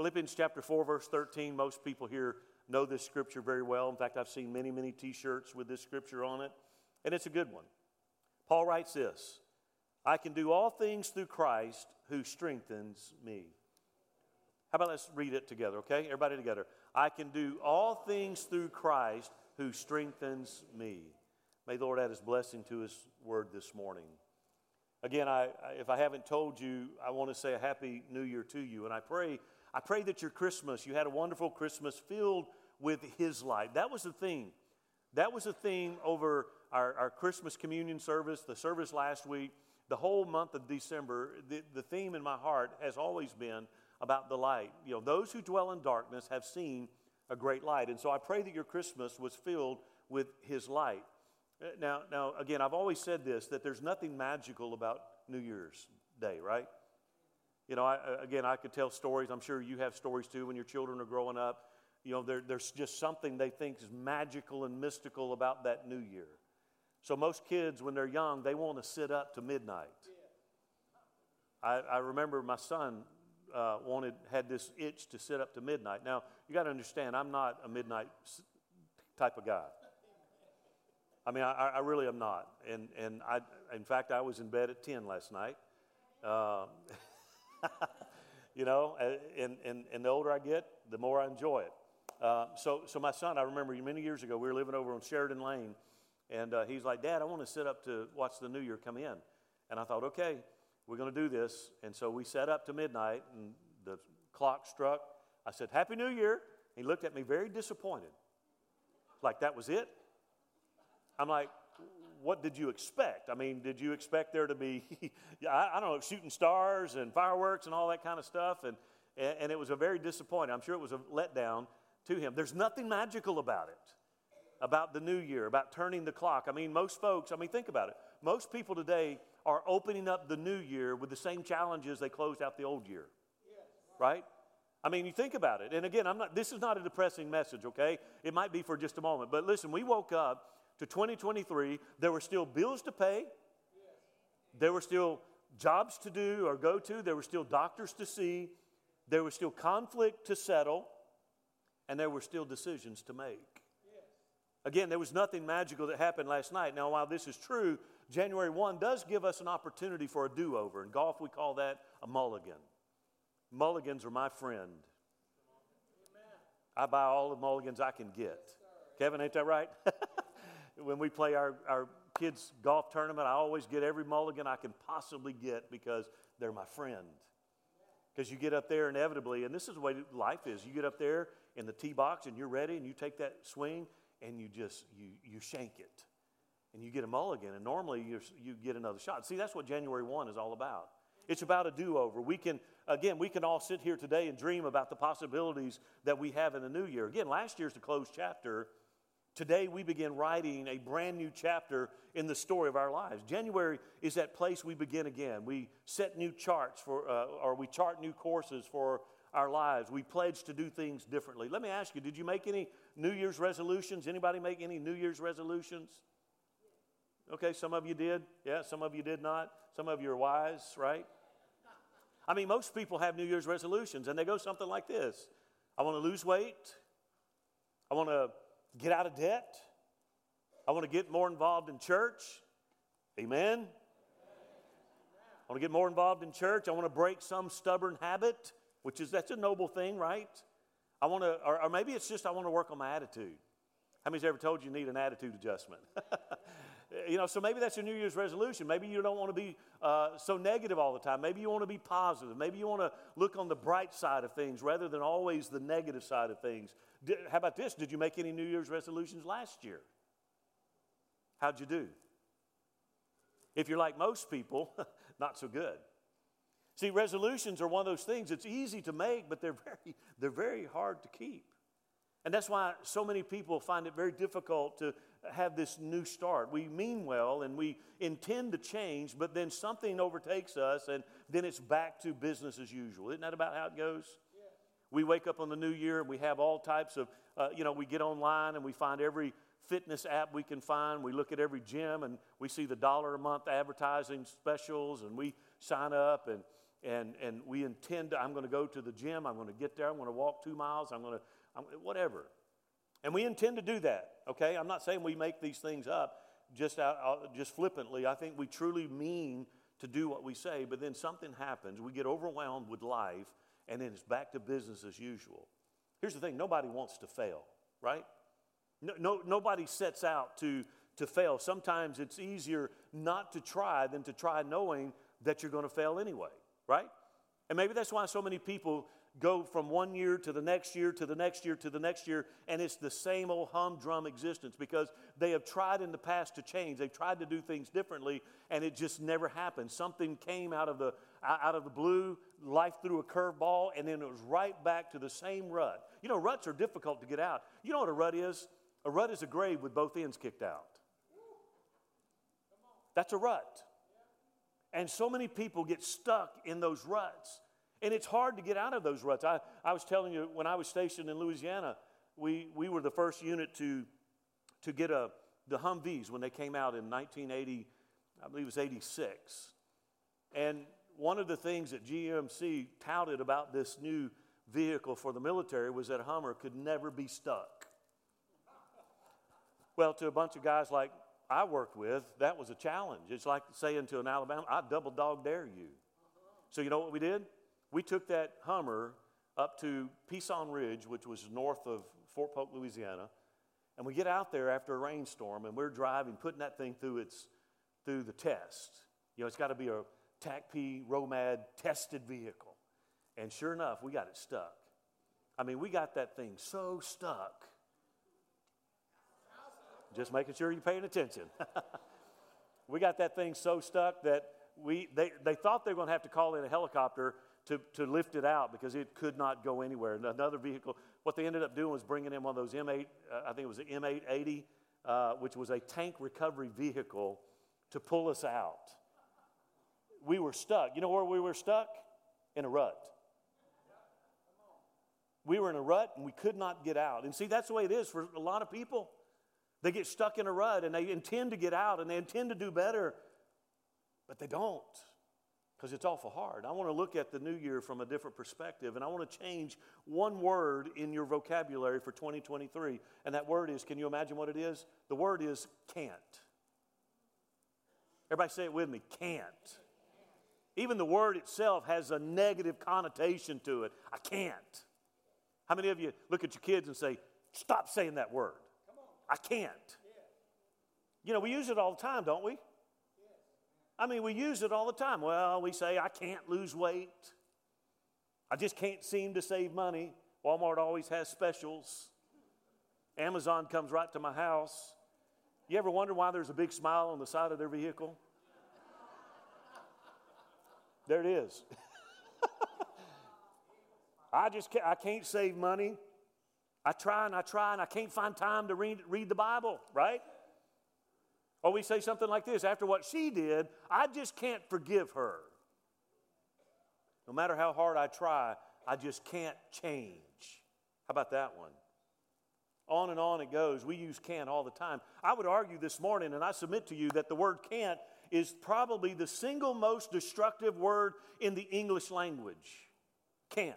Philippians chapter 4, verse 13. Most people here know this scripture very well. In fact, I've seen many, many t shirts with this scripture on it, and it's a good one. Paul writes this I can do all things through Christ who strengthens me. How about let's read it together, okay? Everybody together. I can do all things through Christ who strengthens me. May the Lord add his blessing to his word this morning. Again, I, if I haven't told you, I want to say a happy new year to you. And I pray, I pray that your Christmas, you had a wonderful Christmas filled with his light. That was the theme. That was the theme over our, our Christmas communion service, the service last week, the whole month of December. The, the theme in my heart has always been about the light. You know, those who dwell in darkness have seen a great light. And so I pray that your Christmas was filled with his light. Uh, now, now, again, I've always said this that there's nothing magical about New Year's Day, right? You know, I, uh, again, I could tell stories. I'm sure you have stories too when your children are growing up. You know, there, there's just something they think is magical and mystical about that New Year. So, most kids, when they're young, they want to sit up to midnight. I, I remember my son uh, wanted, had this itch to sit up to midnight. Now, you got to understand, I'm not a midnight type of guy. I mean, I, I, really am not. And, and I, in fact, I was in bed at 10 last night. Uh, you know, and, and, and the older I get, the more I enjoy it. Uh, so, so my son, I remember many years ago, we were living over on Sheridan Lane, and uh, he's like, Dad, I want to sit up to watch the new year come in. And I thought, okay, we're going to do this. And so we sat up to midnight, and the clock struck. I said, Happy New Year. He looked at me very disappointed, like that was it. I'm like, what did you expect? I mean, did you expect there to be, I, I, don't know, shooting stars and fireworks and all that kind of stuff? And, and it was a very disappointing. I'm sure it was a letdown to him. There's nothing magical about it, about the new year, about turning the clock. I mean, most folks, I mean, think about it. Most people today are opening up the new year with the same challenges they closed out the old year. Right? I mean, you think about it. And again, I'm not, this is not a depressing message, okay? It might be for just a moment. But listen, we woke up to 2023, there were still bills to pay, there were still jobs to do or go to, there were still doctors to see, there was still conflict to settle, and there were still decisions to make. Again, there was nothing magical that happened last night. Now, while this is true, January 1 does give us an opportunity for a do over. In golf, we call that a mulligan. Mulligans are my friend. I buy all the mulligans I can get. Kevin, ain't that right? when we play our, our kids' golf tournament, I always get every mulligan I can possibly get because they're my friend. Because you get up there inevitably, and this is the way life is. You get up there in the tee box and you're ready, and you take that swing, and you just you you shank it, and you get a mulligan, and normally you you get another shot. See, that's what January one is all about. It's about a do-over. We can again, we can all sit here today and dream about the possibilities that we have in the new year. Again, last year's the closed chapter Today, we begin writing a brand new chapter in the story of our lives. January is that place we begin again. We set new charts for, uh, or we chart new courses for our lives. We pledge to do things differently. Let me ask you, did you make any New Year's resolutions? Anybody make any New Year's resolutions? Okay, some of you did. Yeah, some of you did not. Some of you are wise, right? I mean, most people have New Year's resolutions, and they go something like this I want to lose weight. I want to get out of debt. I want to get more involved in church. Amen. I want to get more involved in church. I want to break some stubborn habit, which is that's a noble thing, right? I want to, or, or maybe it's just I want to work on my attitude. How many's ever told you you need an attitude adjustment? you know, so maybe that's your New Year's resolution. Maybe you don't want to be uh, so negative all the time. Maybe you want to be positive. Maybe you want to look on the bright side of things rather than always the negative side of things. Did, how about this? Did you make any New Year's resolutions last year? How'd you do? If you're like most people, not so good. See, resolutions are one of those things. It's easy to make, but they're very, they're very hard to keep. And that's why so many people find it very difficult to have this new start. We mean well and we intend to change, but then something overtakes us and then it's back to business as usual. Isn't that about how it goes? We wake up on the new year and we have all types of, uh, you know, we get online and we find every fitness app we can find. We look at every gym and we see the dollar a month advertising specials and we sign up and and, and we intend to, I'm going to go to the gym, I'm going to get there, I'm going to walk two miles, I'm going to, I'm, whatever. And we intend to do that, okay? I'm not saying we make these things up just, out, just flippantly. I think we truly mean to do what we say, but then something happens. We get overwhelmed with life, and then it's back to business as usual. Here's the thing nobody wants to fail, right? No, no, nobody sets out to, to fail. Sometimes it's easier not to try than to try knowing that you're going to fail anyway, right? And maybe that's why so many people go from one year to the next year to the next year to the next year, and it's the same old humdrum existence because they have tried in the past to change. They've tried to do things differently, and it just never happened. Something came out of the out of the blue, life threw a curveball, and then it was right back to the same rut. You know, ruts are difficult to get out. You know what a rut is? A rut is a grave with both ends kicked out. That's a rut. And so many people get stuck in those ruts. And it's hard to get out of those ruts. I, I was telling you, when I was stationed in Louisiana, we, we were the first unit to, to get a, the Humvees when they came out in 1980, I believe it was 86. And one of the things that GMC touted about this new vehicle for the military was that Hummer could never be stuck. Well, to a bunch of guys like I worked with, that was a challenge. It's like saying to an Alabama, I double dog dare you. So, you know what we did? We took that Hummer up to Peason Ridge, which was north of Fort Polk, Louisiana, and we get out there after a rainstorm and we're driving, putting that thing through its through the test. You know, it's got to be a TACP ROMAD tested vehicle. And sure enough, we got it stuck. I mean, we got that thing so stuck. Just making sure you're paying attention. we got that thing so stuck that we, they, they thought they were going to have to call in a helicopter to, to lift it out because it could not go anywhere. Another vehicle, what they ended up doing was bringing in one of those M8, uh, I think it was an M880, uh, which was a tank recovery vehicle to pull us out. We were stuck. You know where we were stuck? In a rut. We were in a rut and we could not get out. And see, that's the way it is for a lot of people. They get stuck in a rut and they intend to get out and they intend to do better, but they don't because it's awful hard. I want to look at the new year from a different perspective, and I want to change one word in your vocabulary for 2023. And that word is can you imagine what it is? The word is can't. Everybody say it with me can't. Even the word itself has a negative connotation to it. I can't. How many of you look at your kids and say, Stop saying that word? I can't. You know, we use it all the time, don't we? I mean, we use it all the time. Well, we say, I can't lose weight. I just can't seem to save money. Walmart always has specials. Amazon comes right to my house. You ever wonder why there's a big smile on the side of their vehicle? There it is. I just can't, I can't save money. I try and I try and I can't find time to read, read the Bible, right? Or we say something like this after what she did, I just can't forgive her. No matter how hard I try, I just can't change. How about that one? On and on it goes. We use can't all the time. I would argue this morning, and I submit to you, that the word can't is probably the single most destructive word in the English language. Can't.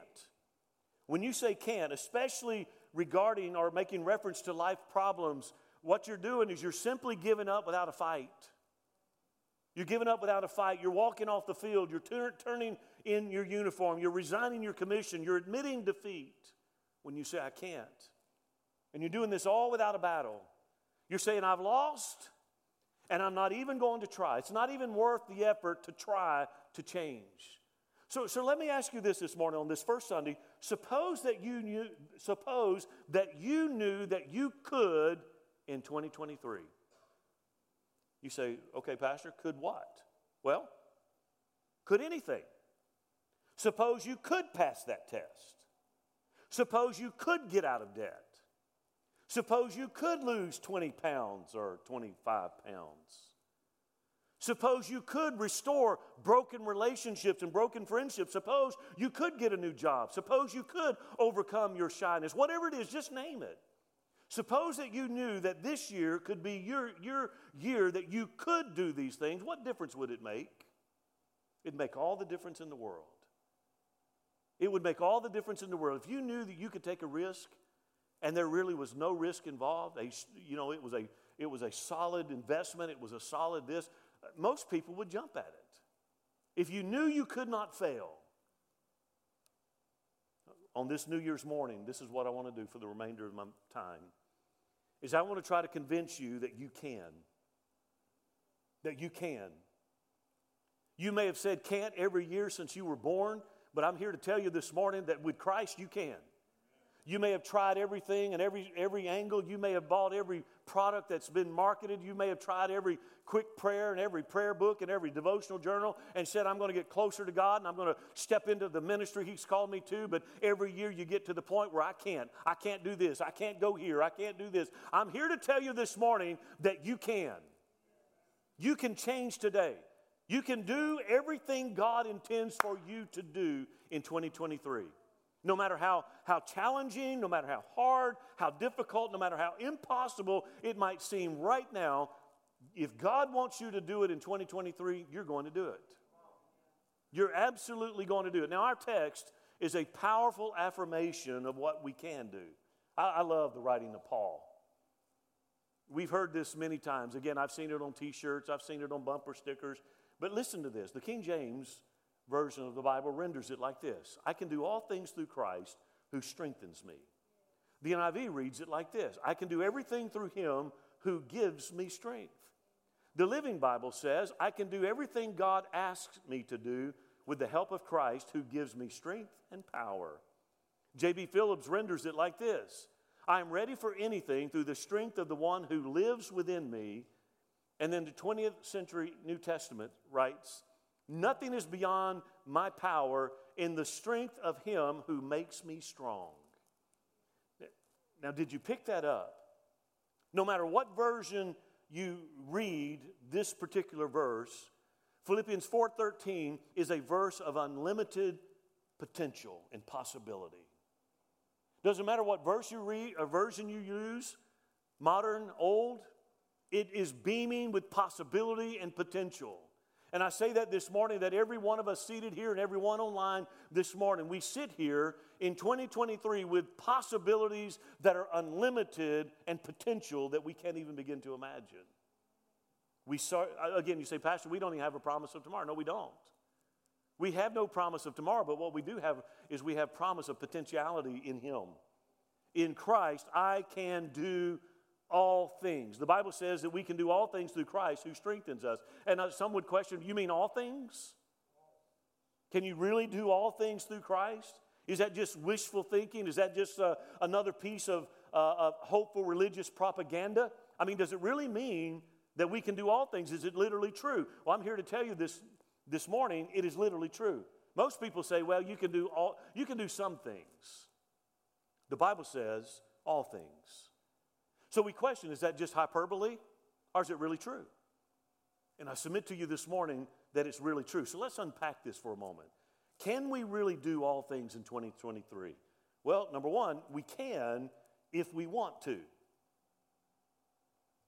When you say can't, especially regarding or making reference to life problems, what you're doing is you're simply giving up without a fight. You're giving up without a fight. You're walking off the field. You're tur- turning in your uniform. You're resigning your commission. You're admitting defeat when you say, I can't. And you're doing this all without a battle. You're saying, I've lost, and I'm not even going to try. It's not even worth the effort to try to change. So, so let me ask you this this morning on this first Sunday. Suppose that you knew, suppose that you knew that you could in 2023. You say, okay, Pastor, could what? Well, could anything. Suppose you could pass that test. Suppose you could get out of debt. Suppose you could lose 20 pounds or 25 pounds. Suppose you could restore broken relationships and broken friendships. Suppose you could get a new job. Suppose you could overcome your shyness. Whatever it is, just name it. Suppose that you knew that this year could be your, your year that you could do these things. What difference would it make? It'd make all the difference in the world. It would make all the difference in the world. If you knew that you could take a risk and there really was no risk involved, a, you know, it was, a, it was a solid investment, it was a solid this, most people would jump at it. If you knew you could not fail, on this New Year's morning, this is what I want to do for the remainder of my time, is I want to try to convince you that you can. That you can. You may have said can't every year since you were born, but I'm here to tell you this morning that with Christ you can. You may have tried everything and every, every angle. You may have bought every product that's been marketed. You may have tried every quick prayer and every prayer book and every devotional journal and said, I'm going to get closer to God and I'm going to step into the ministry He's called me to. But every year you get to the point where I can't. I can't do this. I can't go here. I can't do this. I'm here to tell you this morning that you can. You can change today. You can do everything God intends for you to do in 2023. No matter how, how challenging, no matter how hard, how difficult, no matter how impossible it might seem right now, if God wants you to do it in 2023, you're going to do it. You're absolutely going to do it. Now, our text is a powerful affirmation of what we can do. I, I love the writing of Paul. We've heard this many times. Again, I've seen it on t shirts, I've seen it on bumper stickers. But listen to this the King James version of the Bible renders it like this I can do all things through Christ who strengthens me. The NIV reads it like this I can do everything through him who gives me strength. The Living Bible says, I can do everything God asks me to do with the help of Christ who gives me strength and power. J.B. Phillips renders it like this I am ready for anything through the strength of the one who lives within me. And then the 20th century New Testament writes, Nothing is beyond my power in the strength of Him who makes me strong. Now, did you pick that up? No matter what version you read this particular verse, Philippians 4:13 is a verse of unlimited potential and possibility. Doesn't matter what verse you read or version you use, modern, old, it is beaming with possibility and potential. And I say that this morning that every one of us seated here and every one online this morning, we sit here in 2023 with possibilities that are unlimited and potential that we can't even begin to imagine. We saw, again, you say, Pastor, we don't even have a promise of tomorrow. No, we don't. We have no promise of tomorrow, but what we do have is we have promise of potentiality in Him. In Christ, I can do all things. The Bible says that we can do all things through Christ who strengthens us. And uh, some would question, you mean all things? Can you really do all things through Christ? Is that just wishful thinking? Is that just uh, another piece of, uh, of hopeful religious propaganda? I mean, does it really mean that we can do all things? Is it literally true? Well, I'm here to tell you this this morning. It is literally true. Most people say, well, you can do all, you can do some things. The Bible says all things. So we question is that just hyperbole or is it really true? And I submit to you this morning that it's really true. So let's unpack this for a moment. Can we really do all things in 2023? Well, number one, we can if we want to.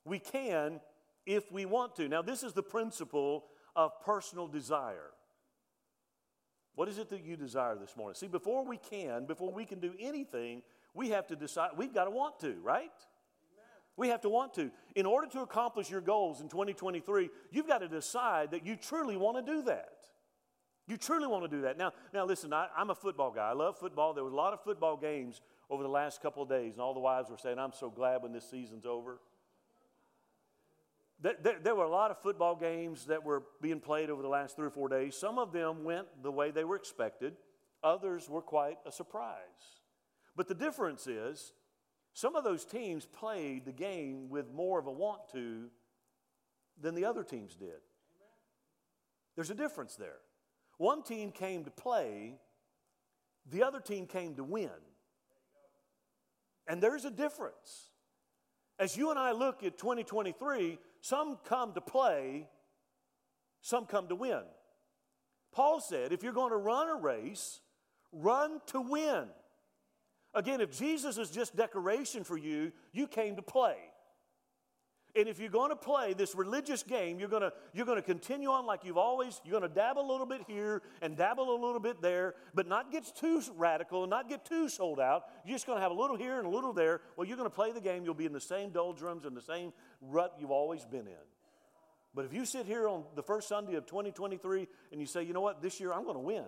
We can if we want to. Now, this is the principle of personal desire. What is it that you desire this morning? See, before we can, before we can do anything, we have to decide, we've got to want to, right? We have to want to. In order to accomplish your goals in 2023, you've got to decide that you truly want to do that. You truly want to do that. Now, now listen, I, am a football guy. I love football. There was a lot of football games over the last couple of days, and all the wives were saying, I'm so glad when this season's over. There, there, there were a lot of football games that were being played over the last three or four days. Some of them went the way they were expected, others were quite a surprise. But the difference is, some of those teams played the game with more of a want to than the other teams did. There's a difference there. One team came to play, the other team came to win. And there's a difference. As you and I look at 2023, some come to play, some come to win. Paul said, if you're going to run a race, run to win. Again, if Jesus is just decoration for you, you came to play. And if you're going to play this religious game, you're going to, you're going to continue on like you've always, you're going to dabble a little bit here and dabble a little bit there, but not get too radical and not get too sold out. You're just going to have a little here and a little there. Well, you're going to play the game. You'll be in the same doldrums and the same rut you've always been in. But if you sit here on the first Sunday of 2023 and you say, you know what, this year I'm going to win.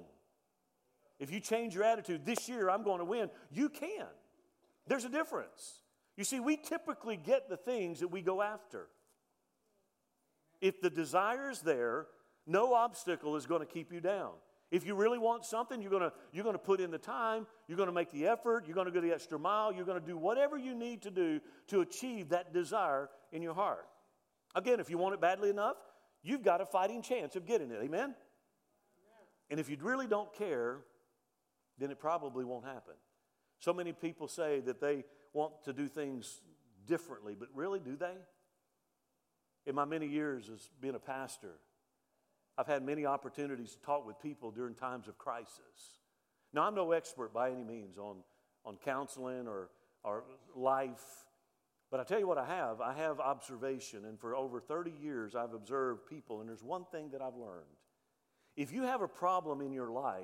If you change your attitude, this year I'm going to win, you can. There's a difference. You see, we typically get the things that we go after. If the desire is there, no obstacle is going to keep you down. If you really want something, you're going to, you're going to put in the time, you're going to make the effort, you're going to go the extra mile, you're going to do whatever you need to do to achieve that desire in your heart. Again, if you want it badly enough, you've got a fighting chance of getting it. Amen? And if you really don't care, then it probably won't happen. So many people say that they want to do things differently, but really, do they? In my many years as being a pastor, I've had many opportunities to talk with people during times of crisis. Now, I'm no expert by any means on, on counseling or, or life, but I tell you what, I have. I have observation, and for over 30 years, I've observed people, and there's one thing that I've learned. If you have a problem in your life,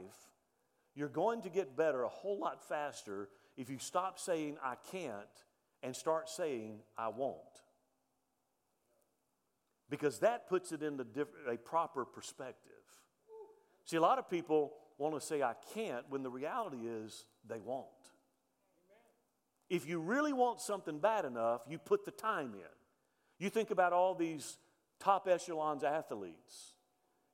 you're going to get better a whole lot faster if you stop saying, I can't, and start saying, I won't. Because that puts it into a proper perspective. See, a lot of people want to say, I can't, when the reality is they won't. If you really want something bad enough, you put the time in. You think about all these top echelons athletes.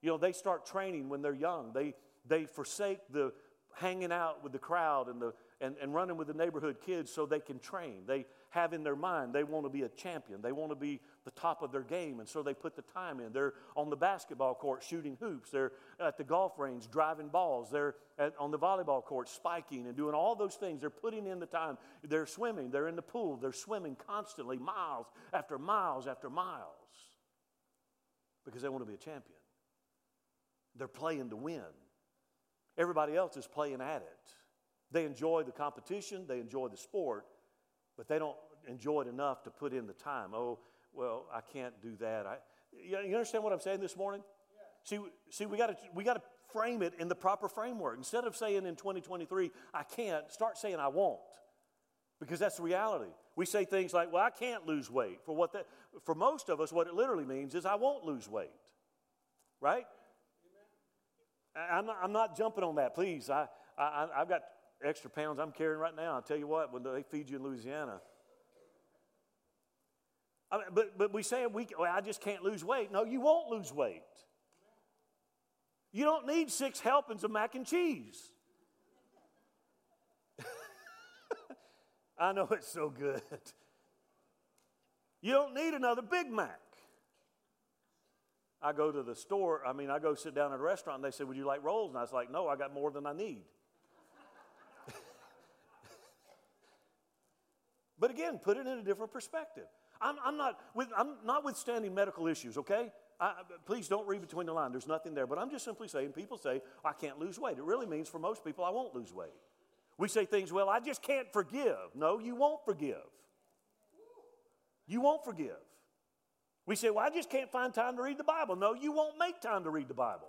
You know, they start training when they're young. They, they forsake the hanging out with the crowd and the and, and running with the neighborhood kids so they can train. They have in their mind they want to be a champion, they want to be the top of their game, and so they put the time in. They're on the basketball court shooting hoops, they're at the golf range driving balls, they're at, on the volleyball court spiking and doing all those things. They're putting in the time. They're swimming, they're in the pool, they're swimming constantly, miles after miles after miles, because they want to be a champion. They're playing to win. Everybody else is playing at it. They enjoy the competition, they enjoy the sport, but they don't enjoy it enough to put in the time. Oh, well, I can't do that. I, you understand what I'm saying this morning? Yeah. See, see, we got to we got to frame it in the proper framework. Instead of saying in 2023, I can't, start saying I won't. Because that's the reality. We say things like, well, I can't lose weight. For what that for most of us, what it literally means is I won't lose weight. Right? I'm not, I'm not jumping on that, please. I, I, I've got extra pounds I'm carrying right now. I'll tell you what, when they feed you in Louisiana. I mean, but, but we say we, well, I just can't lose weight. No, you won't lose weight. You don't need six helpings of mac and cheese. I know it's so good. You don't need another Big Mac. I go to the store, I mean, I go sit down at a restaurant and they say, Would you like rolls? And I was like, No, I got more than I need. But again, put it in a different perspective. I'm, I'm not, with, I'm notwithstanding medical issues, okay? I, please don't read between the lines. There's nothing there. But I'm just simply saying, people say, I can't lose weight. It really means for most people, I won't lose weight. We say things, well, I just can't forgive. No, you won't forgive. You won't forgive. We say, well, I just can't find time to read the Bible. No, you won't make time to read the Bible.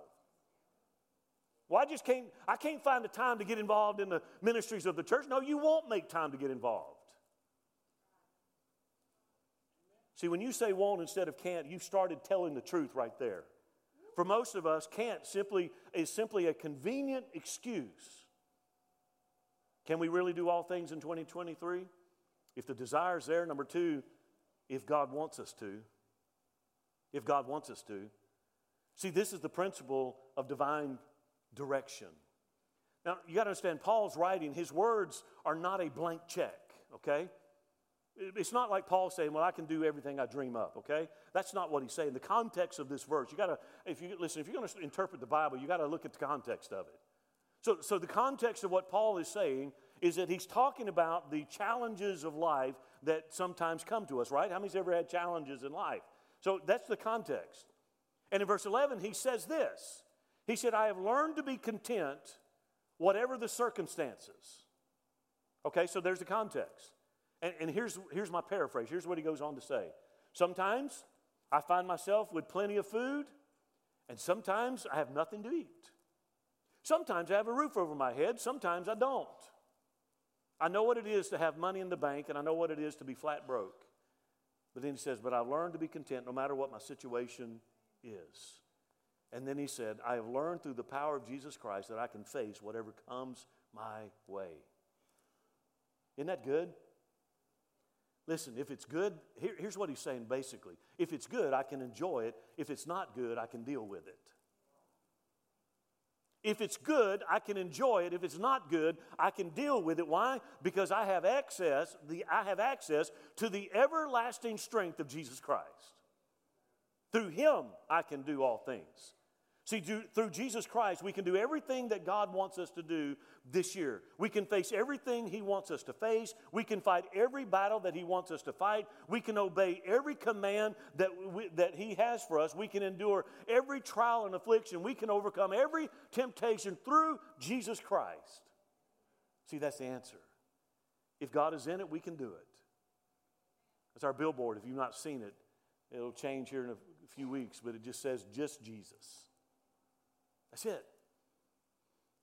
Well, I just can't, I can't find the time to get involved in the ministries of the church. No, you won't make time to get involved. See, when you say won't instead of can't, you've started telling the truth right there. For most of us, can't simply is simply a convenient excuse. Can we really do all things in 2023? If the desire is there, number two, if God wants us to. If God wants us to. See, this is the principle of divine direction. Now, you got to understand, Paul's writing, his words are not a blank check, okay? It's not like Paul saying, Well, I can do everything I dream up, okay? That's not what he's saying. The context of this verse, you gotta, if you listen, if you're gonna interpret the Bible, you gotta look at the context of it. So, so the context of what Paul is saying is that he's talking about the challenges of life that sometimes come to us, right? How many's ever had challenges in life? So that's the context. And in verse 11, he says this He said, I have learned to be content, whatever the circumstances. Okay, so there's the context. And, and here's, here's my paraphrase. Here's what he goes on to say Sometimes I find myself with plenty of food, and sometimes I have nothing to eat. Sometimes I have a roof over my head, sometimes I don't. I know what it is to have money in the bank, and I know what it is to be flat broke. But then he says, But I've learned to be content no matter what my situation is. And then he said, I have learned through the power of Jesus Christ that I can face whatever comes my way. Isn't that good? Listen, if it's good, here, here's what he's saying basically. If it's good, I can enjoy it. If it's not good, I can deal with it. If it's good, I can enjoy it. If it's not good, I can deal with it. Why? Because I have access, the, I have access to the everlasting strength of Jesus Christ. Through him, I can do all things. See, through Jesus Christ, we can do everything that God wants us to do this year. We can face everything He wants us to face. We can fight every battle that He wants us to fight. We can obey every command that, we, that He has for us. We can endure every trial and affliction. We can overcome every temptation through Jesus Christ. See, that's the answer. If God is in it, we can do it. That's our billboard. If you've not seen it, it'll change here in a few weeks, but it just says, just Jesus. That's it.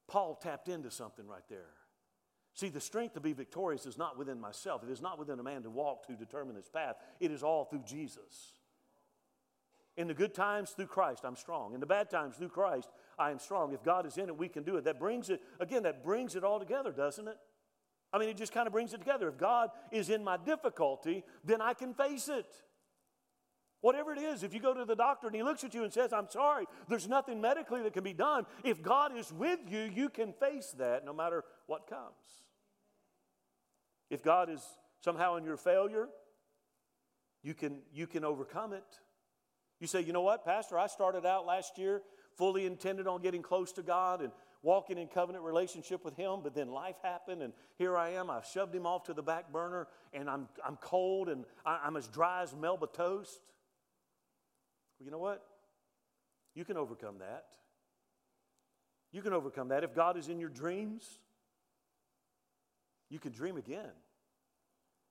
Paul tapped into something right there. See, the strength to be victorious is not within myself. It is not within a man to walk to determine his path. It is all through Jesus. In the good times, through Christ, I'm strong. In the bad times, through Christ, I am strong. If God is in it, we can do it. That brings it, again, that brings it all together, doesn't it? I mean, it just kind of brings it together. If God is in my difficulty, then I can face it. Whatever it is, if you go to the doctor and he looks at you and says, I'm sorry, there's nothing medically that can be done, if God is with you, you can face that no matter what comes. If God is somehow in your failure, you can, you can overcome it. You say, you know what, Pastor, I started out last year fully intended on getting close to God and walking in covenant relationship with Him, but then life happened, and here I am. I've shoved Him off to the back burner, and I'm, I'm cold, and I, I'm as dry as Melba toast. Well, you know what? You can overcome that. You can overcome that. If God is in your dreams, you can dream again.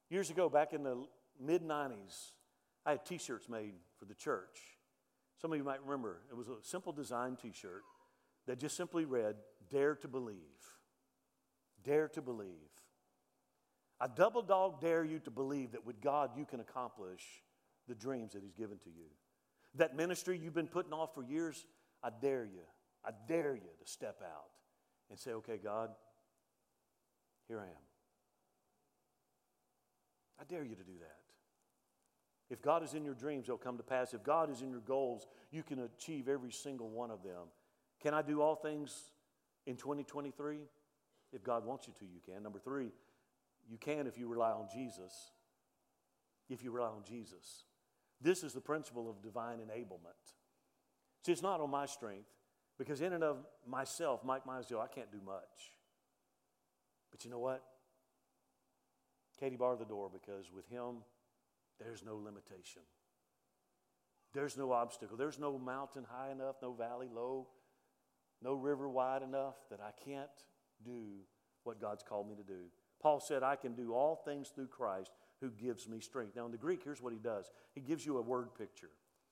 Years ago, back in the mid 90s, I had t shirts made for the church. Some of you might remember it was a simple design t shirt that just simply read, Dare to Believe. Dare to Believe. I double dog dare you to believe that with God you can accomplish the dreams that He's given to you. That ministry you've been putting off for years, I dare you, I dare you to step out and say, okay, God, here I am. I dare you to do that. If God is in your dreams, they'll come to pass. If God is in your goals, you can achieve every single one of them. Can I do all things in 2023? If God wants you to, you can. Number three, you can if you rely on Jesus. If you rely on Jesus. This is the principle of divine enablement. See, it's not on my strength, because in and of myself, Mike Mizell, I can't do much. But you know what? Katie barred the door because with him, there's no limitation. There's no obstacle. There's no mountain high enough, no valley low, no river wide enough that I can't do what God's called me to do. Paul said, I can do all things through Christ who gives me strength. Now, in the Greek, here's what he does he gives you a word picture.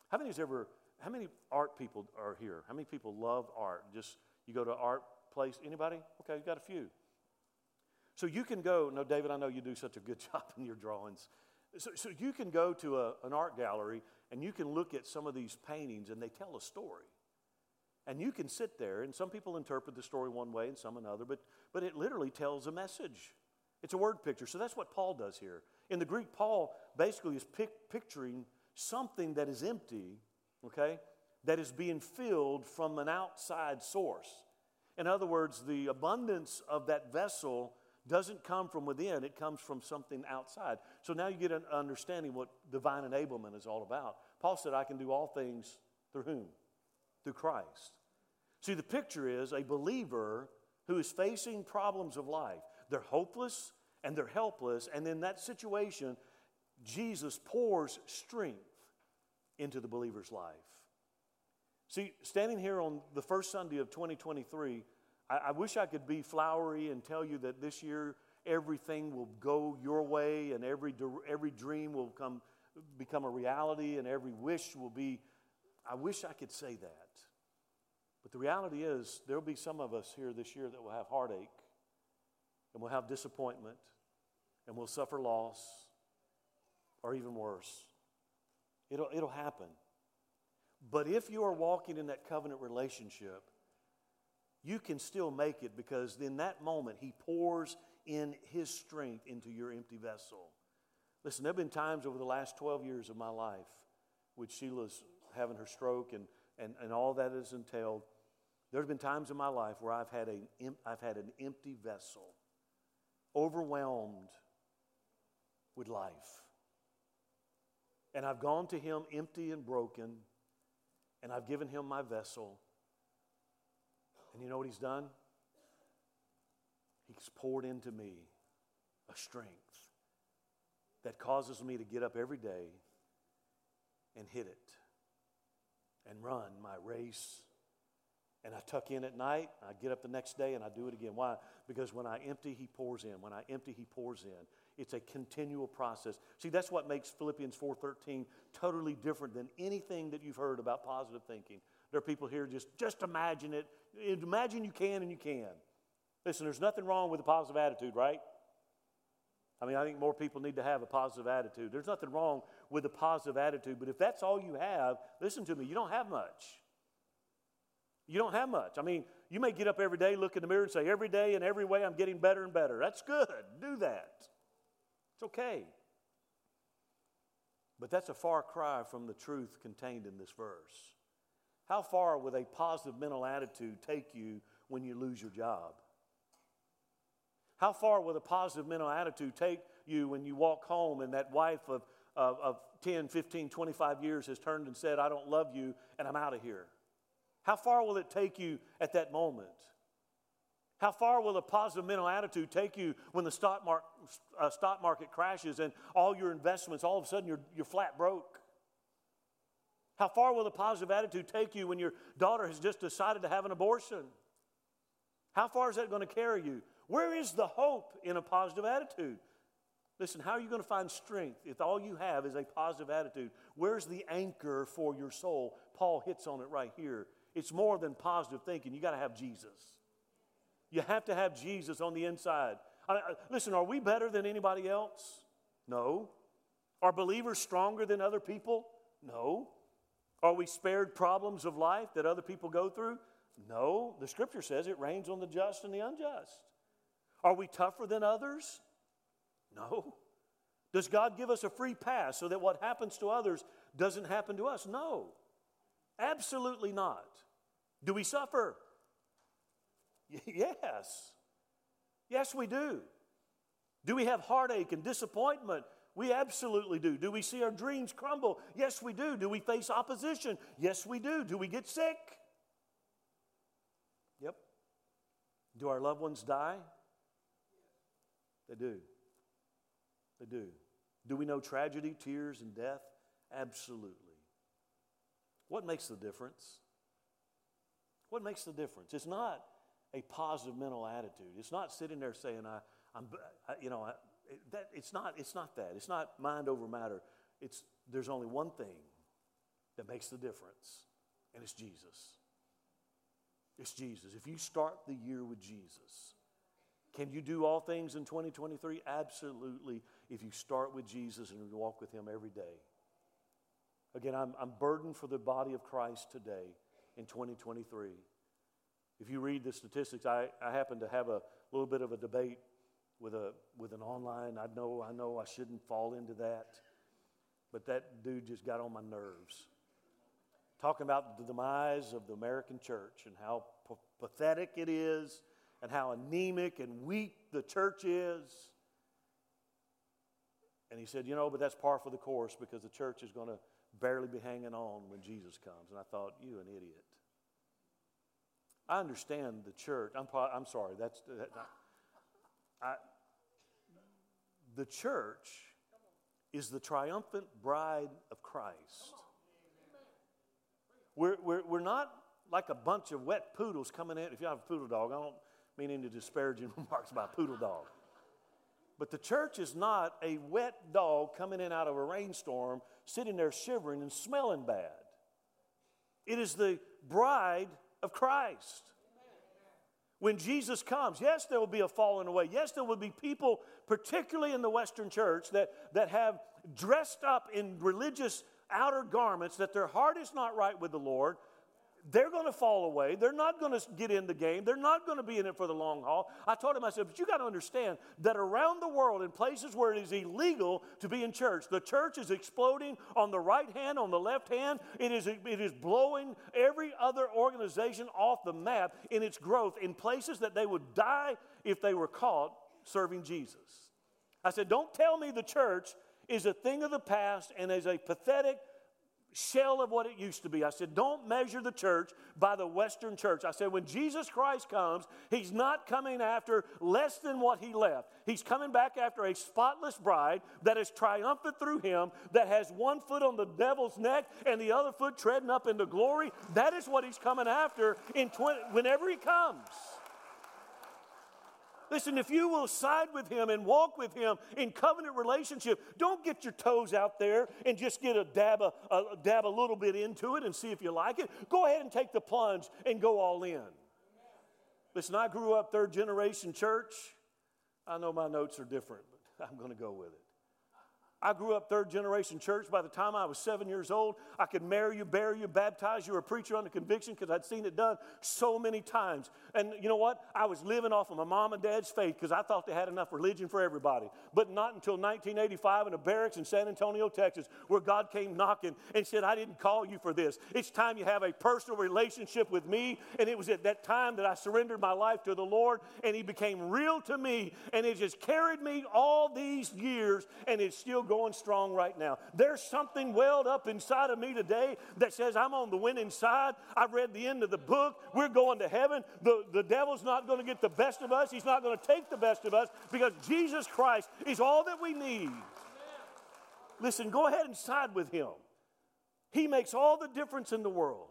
How many ever, how many art people are here? How many people love art? Just, you go to art place, anybody? Okay, you got a few. So you can go, no, David, I know you do such a good job in your drawings. So, so you can go to a, an art gallery and you can look at some of these paintings and they tell a story. And you can sit there, and some people interpret the story one way and some another, but, but it literally tells a message. It's a word picture. So that's what Paul does here. In the Greek, Paul basically is pic- picturing something that is empty, okay, that is being filled from an outside source. In other words, the abundance of that vessel doesn't come from within, it comes from something outside. So now you get an understanding what divine enablement is all about. Paul said, I can do all things through whom? Through Christ. See, the picture is a believer who is facing problems of life. They're hopeless, and they're helpless. And in that situation, Jesus pours strength into the believer's life. See, standing here on the first Sunday of 2023, I, I, wish I could be flowery and tell you that this year everything will go your way and every, every dream will come become a reality and every wish will be, I wish I could say that. But the reality is, there'll be some of us here this year that will have heartache and we'll have disappointment and we'll suffer loss or even worse. It'll, it'll happen. But if you are walking in that covenant relationship, you can still make it because in that moment, He pours in His strength into your empty vessel. Listen, there have been times over the last 12 years of my life, with Sheila's having her stroke and, and, and all that is entailed, there's been times in my life where I've had, a, I've had an empty vessel, overwhelmed with life. And I've gone to Him empty and broken, and I've given Him my vessel. And you know what He's done? He's poured into me a strength that causes me to get up every day and hit it and run my race. And I tuck in at night, I get up the next day and I do it again. Why? Because when I empty, He pours in. When I empty, He pours in. It's a continual process. See, that's what makes Philippians 4:13 totally different than anything that you've heard about positive thinking. There are people here just just imagine it. Imagine you can and you can. Listen, there's nothing wrong with a positive attitude, right? I mean, I think more people need to have a positive attitude. There's nothing wrong with a positive attitude, but if that's all you have, listen to me, you don't have much. You don't have much. I mean, you may get up every day, look in the mirror, and say, Every day and every way I'm getting better and better. That's good. Do that. It's okay. But that's a far cry from the truth contained in this verse. How far will a positive mental attitude take you when you lose your job? How far will a positive mental attitude take you when you walk home and that wife of, of, of 10, 15, 25 years has turned and said, I don't love you and I'm out of here? How far will it take you at that moment? How far will a positive mental attitude take you when the stock, uh, stock market crashes and all your investments, all of a sudden, you're, you're flat broke? How far will a positive attitude take you when your daughter has just decided to have an abortion? How far is that going to carry you? Where is the hope in a positive attitude? Listen, how are you going to find strength if all you have is a positive attitude? Where's the anchor for your soul? Paul hits on it right here. It's more than positive thinking. You got to have Jesus. You have to have Jesus on the inside. I, listen, are we better than anybody else? No. Are believers stronger than other people? No. Are we spared problems of life that other people go through? No. The scripture says it rains on the just and the unjust. Are we tougher than others? No. Does God give us a free pass so that what happens to others doesn't happen to us? No. Absolutely not. Do we suffer? Yes. Yes, we do. Do we have heartache and disappointment? We absolutely do. Do we see our dreams crumble? Yes, we do. Do we face opposition? Yes, we do. Do we get sick? Yep. Do our loved ones die? They do. They do. Do we know tragedy, tears, and death? Absolutely. What makes the difference? What makes the difference? It's not a positive mental attitude. It's not sitting there saying, I, I'm, I, you know, I, that, it's, not, it's not that. It's not mind over matter. It's, there's only one thing that makes the difference, and it's Jesus. It's Jesus. If you start the year with Jesus, can you do all things in 2023? Absolutely, if you start with Jesus and you walk with Him every day. Again, I'm, I'm burdened for the body of Christ today in 2023. If you read the statistics, I, I happen to have a little bit of a debate with, a, with an online. I know, I know I shouldn't fall into that, but that dude just got on my nerves. Talking about the demise of the American church and how p- pathetic it is and how anemic and weak the church is. And he said, You know, but that's par for the course because the church is going to barely be hanging on when Jesus comes. And I thought, You an idiot. I understand the church. I'm, I'm sorry, that's that, I, the church is the triumphant bride of Christ. We're, we're, we're not like a bunch of wet poodles coming in. If you have a poodle dog, I don't mean any disparaging remarks about poodle dog. But the church is not a wet dog coming in out of a rainstorm, sitting there shivering and smelling bad. It is the bride of Christ. When Jesus comes, yes, there will be a falling away. Yes, there will be people, particularly in the Western church, that, that have dressed up in religious outer garments, that their heart is not right with the Lord, they're going to fall away. They're not going to get in the game. They're not going to be in it for the long haul. I told him, I said, but you got to understand that around the world, in places where it is illegal to be in church, the church is exploding on the right hand, on the left hand. It is, it is blowing every other organization off the map in its growth in places that they would die if they were caught serving Jesus. I said, don't tell me the church is a thing of the past and is a pathetic, shell of what it used to be. I said, don't measure the church by the Western church. I said, when Jesus Christ comes, he's not coming after less than what he left. He's coming back after a spotless bride that is triumphant through him, that has one foot on the devil's neck and the other foot treading up into glory. That is what he's coming after in 20, whenever he comes. Listen, if you will side with him and walk with him in covenant relationship, don't get your toes out there and just get a dab a, a, dab a little bit into it and see if you like it. Go ahead and take the plunge and go all in. Listen, I grew up third generation church. I know my notes are different, but I'm going to go with it. I grew up third generation church. By the time I was seven years old, I could marry you, bury you, baptize you, or preach you under conviction because I'd seen it done so many times. And you know what? I was living off of my mom and dad's faith because I thought they had enough religion for everybody. But not until 1985 in a barracks in San Antonio, Texas, where God came knocking and said, I didn't call you for this. It's time you have a personal relationship with me. And it was at that time that I surrendered my life to the Lord and He became real to me. And it just carried me all these years and it's still going going strong right now. There's something welled up inside of me today that says I'm on the winning side. I've read the end of the book. We're going to heaven. The, the devil's not going to get the best of us, he's not going to take the best of us because Jesus Christ is all that we need. Listen, go ahead and side with him. He makes all the difference in the world.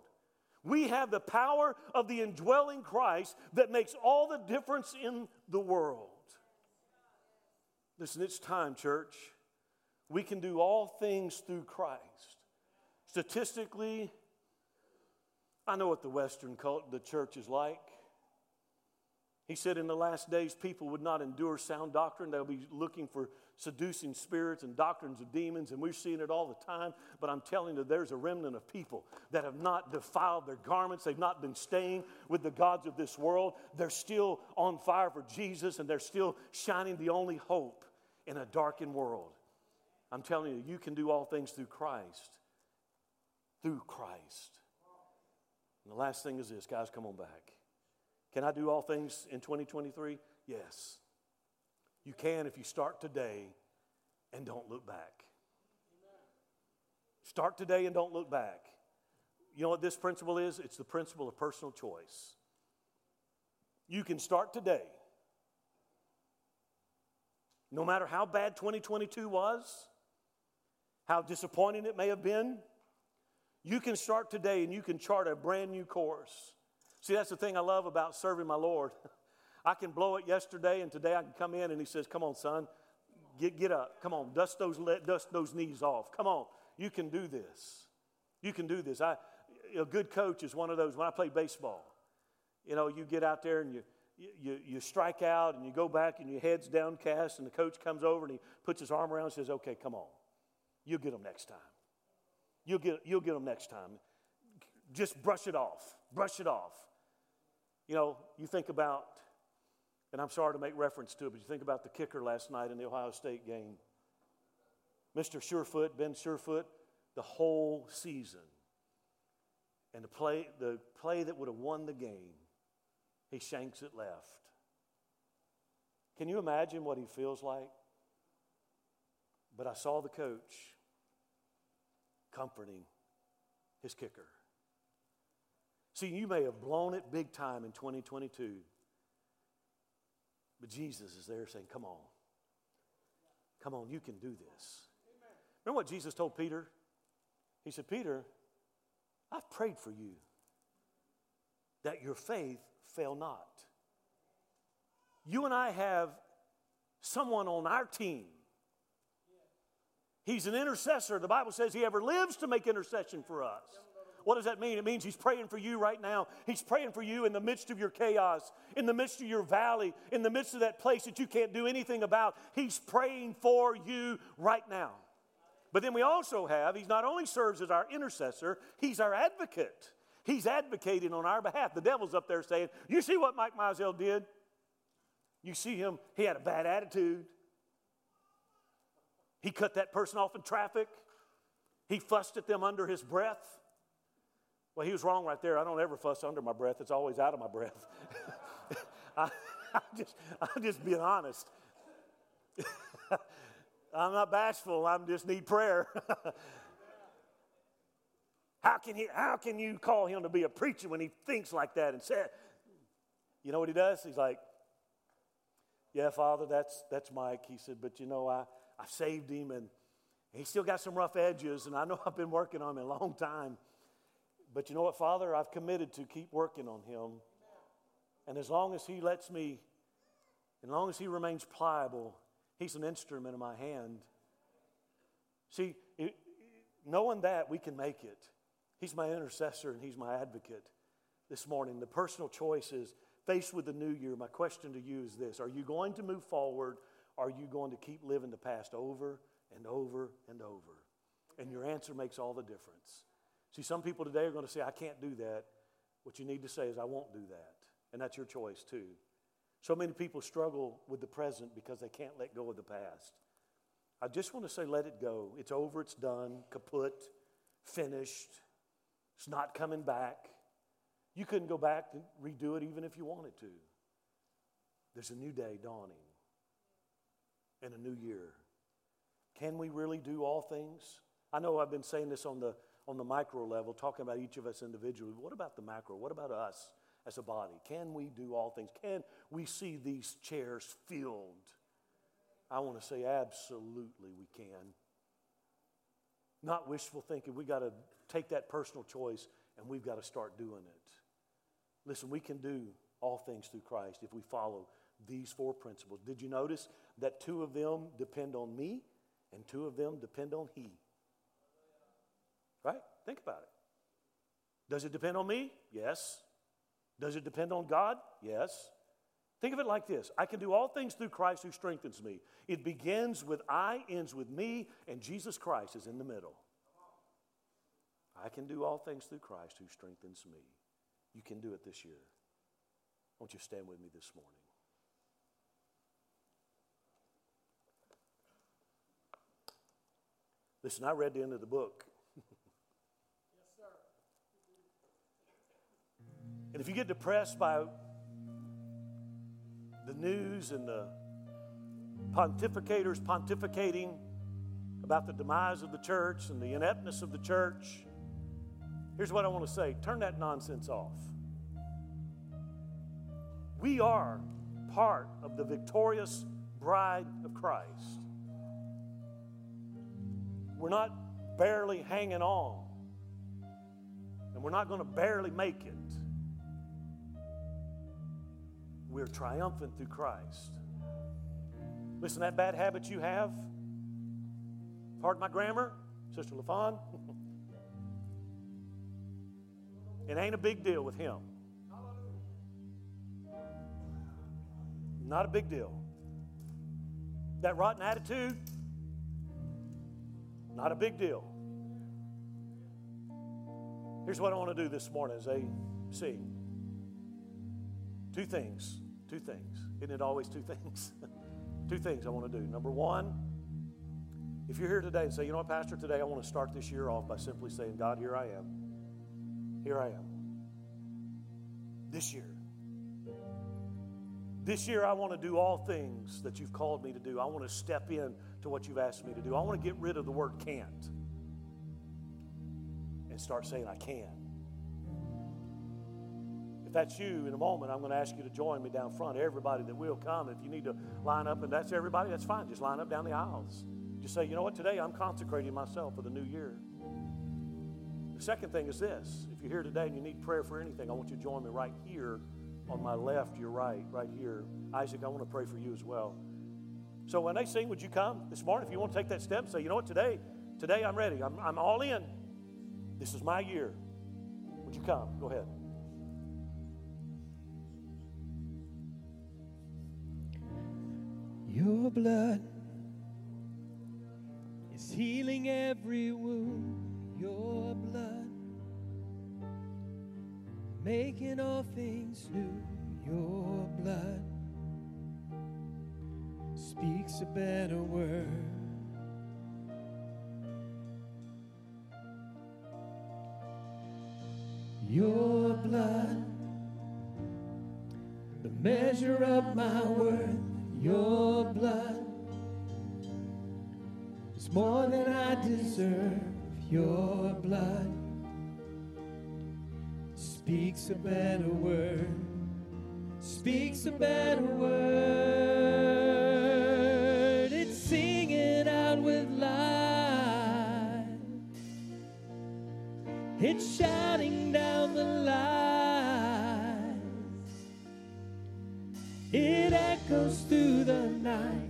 We have the power of the indwelling Christ that makes all the difference in the world. Listen, it's time, church. We can do all things through Christ. Statistically, I know what the Western cult, the church is like. He said in the last days, people would not endure sound doctrine. They'll be looking for seducing spirits and doctrines of demons, and we're seeing it all the time. But I'm telling you, there's a remnant of people that have not defiled their garments. They've not been staying with the gods of this world. They're still on fire for Jesus, and they're still shining the only hope in a darkened world. I'm telling you, you can do all things through Christ. Through Christ. And the last thing is this, guys, come on back. Can I do all things in 2023? Yes. You can if you start today and don't look back. Start today and don't look back. You know what this principle is? It's the principle of personal choice. You can start today. No matter how bad 2022 was, how disappointing it may have been, you can start today and you can chart a brand new course. See, that's the thing I love about serving my Lord. I can blow it yesterday, and today I can come in and He says, Come on, son, get, get up. Come on, dust those, dust those knees off. Come on, you can do this. You can do this. I, a good coach is one of those. When I play baseball, you know, you get out there and you, you, you strike out and you go back and your head's downcast, and the coach comes over and he puts his arm around and says, Okay, come on. You'll get them next time. You'll get, you'll get them next time. Just brush it off. Brush it off. You know, you think about, and I'm sorry to make reference to it, but you think about the kicker last night in the Ohio State game. Mr. Surefoot, Ben Surefoot, the whole season. And the play, the play that would have won the game, he shanks it left. Can you imagine what he feels like? But I saw the coach comforting his kicker. See, you may have blown it big time in 2022, but Jesus is there saying, Come on. Come on, you can do this. Remember what Jesus told Peter? He said, Peter, I've prayed for you that your faith fail not. You and I have someone on our team. He's an intercessor. The Bible says he ever lives to make intercession for us. What does that mean? It means He's praying for you right now. He's praying for you in the midst of your chaos, in the midst of your valley, in the midst of that place that you can't do anything about. He's praying for you right now. But then we also have, He not only serves as our intercessor, He's our advocate. He's advocating on our behalf. The devil's up there saying, You see what Mike Mizell did? You see him, he had a bad attitude. He cut that person off in traffic. He fussed at them under his breath. Well, he was wrong right there. I don't ever fuss under my breath, it's always out of my breath. I, am just, I'm just being honest. I'm not bashful, I just need prayer. how, can he, how can you call him to be a preacher when he thinks like that and said, you know what he does? He's like, yeah, Father, that's, that's Mike. He said, but you know, I, I saved him and he still got some rough edges, and I know I've been working on him a long time. But you know what, Father? I've committed to keep working on him. And as long as he lets me, as long as he remains pliable, he's an instrument in my hand. See, it, knowing that, we can make it. He's my intercessor and he's my advocate this morning. The personal choice is faced with the new year. My question to you is this Are you going to move forward? Are you going to keep living the past over and over and over? And your answer makes all the difference. See, some people today are going to say, I can't do that. What you need to say is, I won't do that. And that's your choice too. So many people struggle with the present because they can't let go of the past. I just want to say, let it go. It's over, it's done, kaput, finished. It's not coming back. You couldn't go back and redo it even if you wanted to. There's a new day dawning and a new year. Can we really do all things? I know I've been saying this on the on the micro level, talking about each of us individually. What about the macro? What about us as a body? Can we do all things? Can we see these chairs filled? I want to say absolutely we can. Not wishful thinking. We got to take that personal choice and we've got to start doing it. Listen, we can do all things through Christ if we follow these four principles. Did you notice that two of them depend on me and two of them depend on He? Right? Think about it. Does it depend on me? Yes. Does it depend on God? Yes. Think of it like this I can do all things through Christ who strengthens me. It begins with I, ends with me, and Jesus Christ is in the middle. I can do all things through Christ who strengthens me. You can do it this year. Won't you stand with me this morning? Listen, I read the end of the book yes, sir. And if you get depressed by the news and the pontificators pontificating about the demise of the church and the ineptness of the church, here's what I want to say turn that nonsense off. We are part of the victorious bride of Christ. We're not barely hanging on, and we're not going to barely make it. We're triumphant through Christ. Listen, that bad habit you have, pardon my grammar, Sister LaFon, it ain't a big deal with him. Not a big deal. That rotten attitude, not a big deal. Here's what I want to do this morning as they sing. Two things. Two things. Isn't it always two things? two things I want to do. Number one, if you're here today and say, you know what, Pastor, today I want to start this year off by simply saying, God, here I am. Here I am. This year. This year, I want to do all things that you've called me to do. I want to step in to what you've asked me to do. I want to get rid of the word can't and start saying, I can If that's you in a moment, I'm going to ask you to join me down front. Everybody that will come. If you need to line up and that's everybody, that's fine. Just line up down the aisles. Just say, you know what, today I'm consecrating myself for the new year. The second thing is this if you're here today and you need prayer for anything, I want you to join me right here on my left, your right, right here. Isaac, I want to pray for you as well. So when they sing, would you come this morning if you want to take that step say, you know what, today, today I'm ready. I'm, I'm all in. This is my year. Would you come? Go ahead. Your blood is healing every wound. Your blood making all things new. Your blood speaks a better word. Your blood, the measure of my worth, your blood is more than I deserve. Your blood speaks a better word, speaks a better word. It's shouting down the lies. It echoes through the night.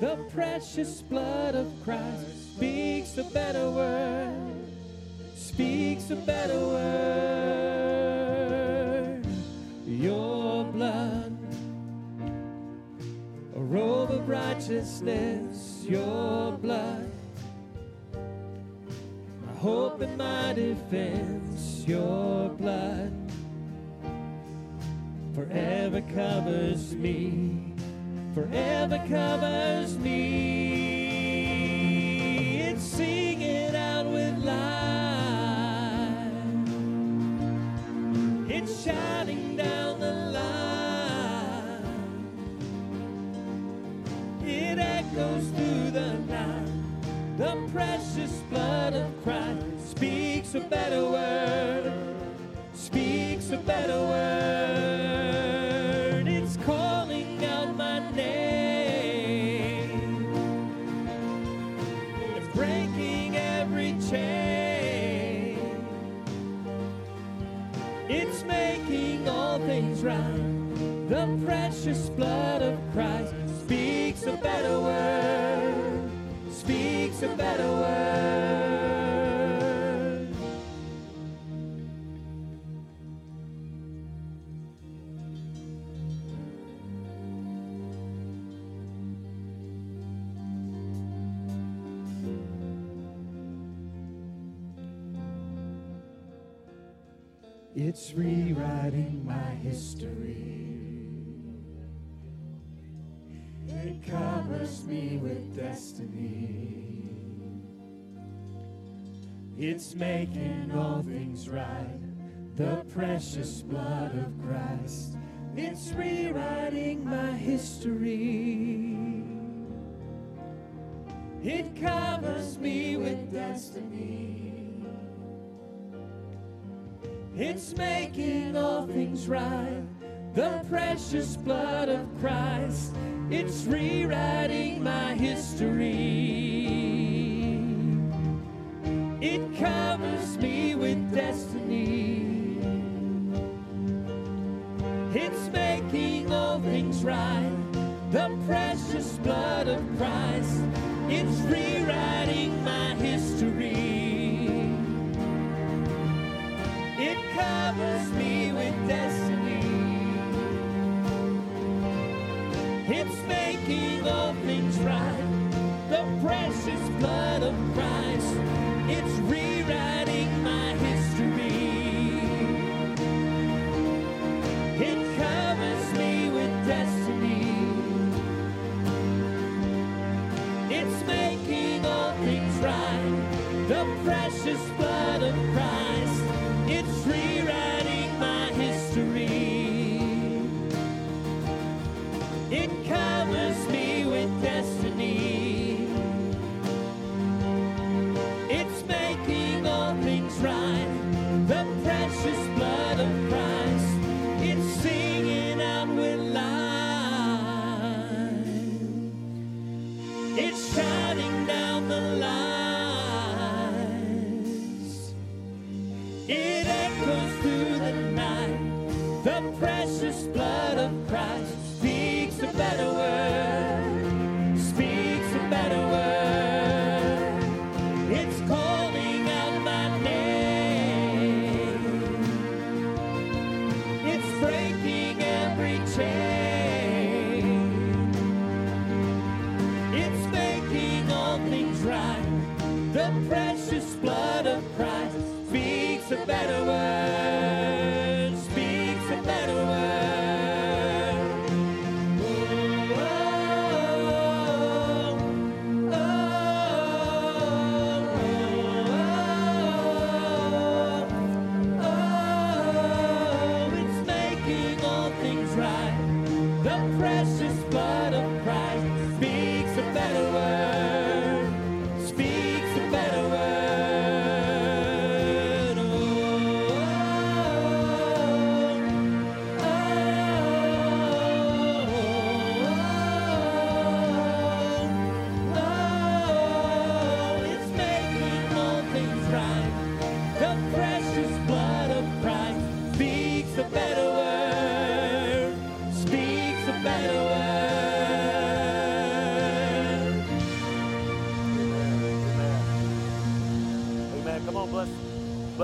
The precious blood of Christ speaks a better word, speaks a better word. Your blood, a robe of righteousness, your blood, hope and my defense, your blood forever covers me forever covers me. It's singing out with life. It's shining down the line. It echoes through the night. The precious blood Christ speaks a better word. Speaks a better word. It's calling out my name. It's breaking every chain. It's making all things right. The precious blood of Christ speaks a better word. Speaks a better word. It's rewriting my history. It covers me with destiny. It's making all things right. The precious blood of Christ. It's rewriting my history. It covers me with destiny. It's making all things right. The precious blood of Christ. It's rewriting my history. It covers covers me with destiny. It's making all things right. The precious blood of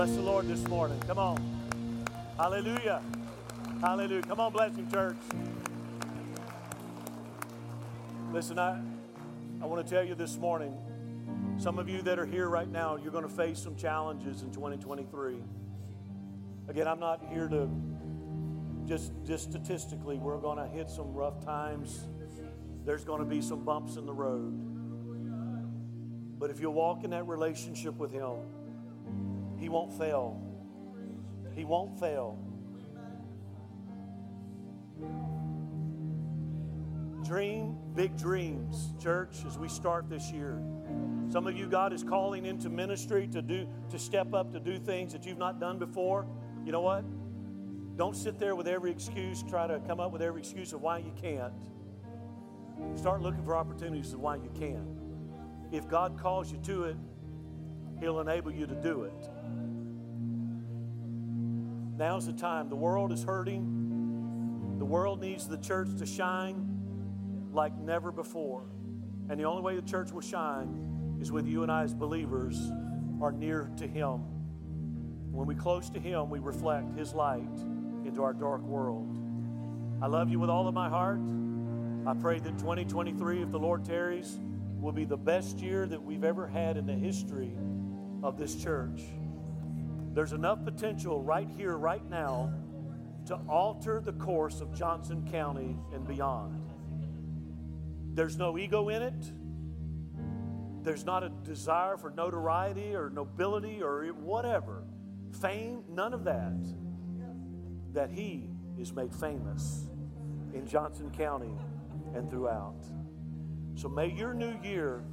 bless the Lord this morning. Come on. Hallelujah. Hallelujah. Come on, bless him, church. Listen, I, I want to tell you this morning, some of you that are here right now, you're going to face some challenges in 2023. Again, I'm not here to just, just statistically, we're going to hit some rough times. There's going to be some bumps in the road. But if you walk in that relationship with Him, He won't fail. He won't fail. Dream big dreams, church, as we start this year. Some of you, God is calling into ministry to do to step up to do things that you've not done before. You know what? Don't sit there with every excuse, try to come up with every excuse of why you can't. Start looking for opportunities of why you can. If God calls you to it, He'll enable you to do it. Now's the time. The world is hurting. The world needs the church to shine like never before. And the only way the church will shine is with you and I as believers are near to Him. When we close to Him, we reflect His light into our dark world. I love you with all of my heart. I pray that 2023, if the Lord tarries, will be the best year that we've ever had in the history of this church. There's enough potential right here, right now, to alter the course of Johnson County and beyond. There's no ego in it. There's not a desire for notoriety or nobility or whatever, fame, none of that. That He is made famous in Johnson County and throughout. So may your new year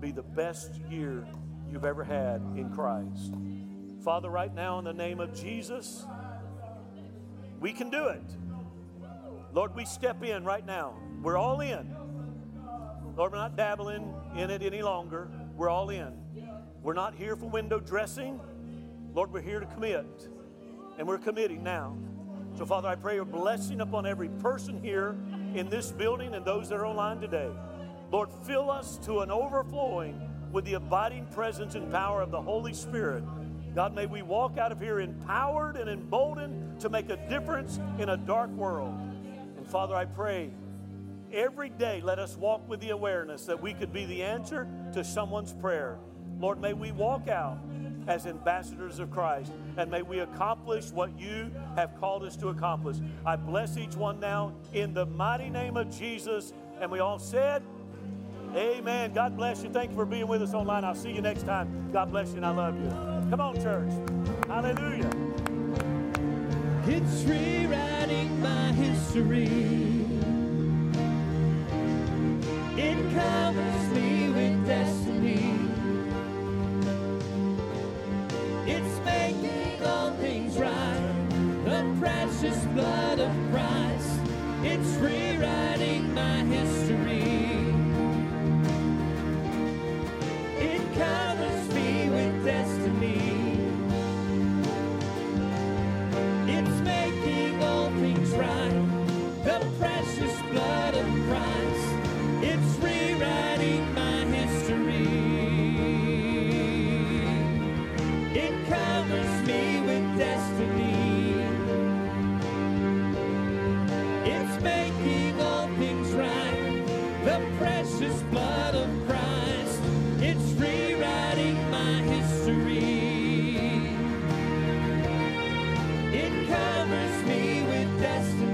be the best year you've ever had in Christ. Father, right now, in the name of Jesus, we can do it. Lord, we step in right now. We're all in. Lord, we're not dabbling in it any longer. We're all in. We're not here for window dressing. Lord, we're here to commit. And we're committing now. So, Father, I pray your blessing upon every person here in this building and those that are online today. Lord, fill us to an overflowing with the abiding presence and power of the Holy Spirit. God, may we walk out of here empowered and emboldened to make a difference in a dark world. And Father, I pray every day let us walk with the awareness that we could be the answer to someone's prayer. Lord, may we walk out as ambassadors of Christ and may we accomplish what you have called us to accomplish. I bless each one now in the mighty name of Jesus. And we all said, Amen. God bless you. Thank you for being with us online. I'll see you next time. God bless you and I love you. Come on, church. Hallelujah. It's rewriting my history. It covers me with destiny. It's making all things right. The precious blood of Christ. It's rewriting my history. It covers covers me with destiny.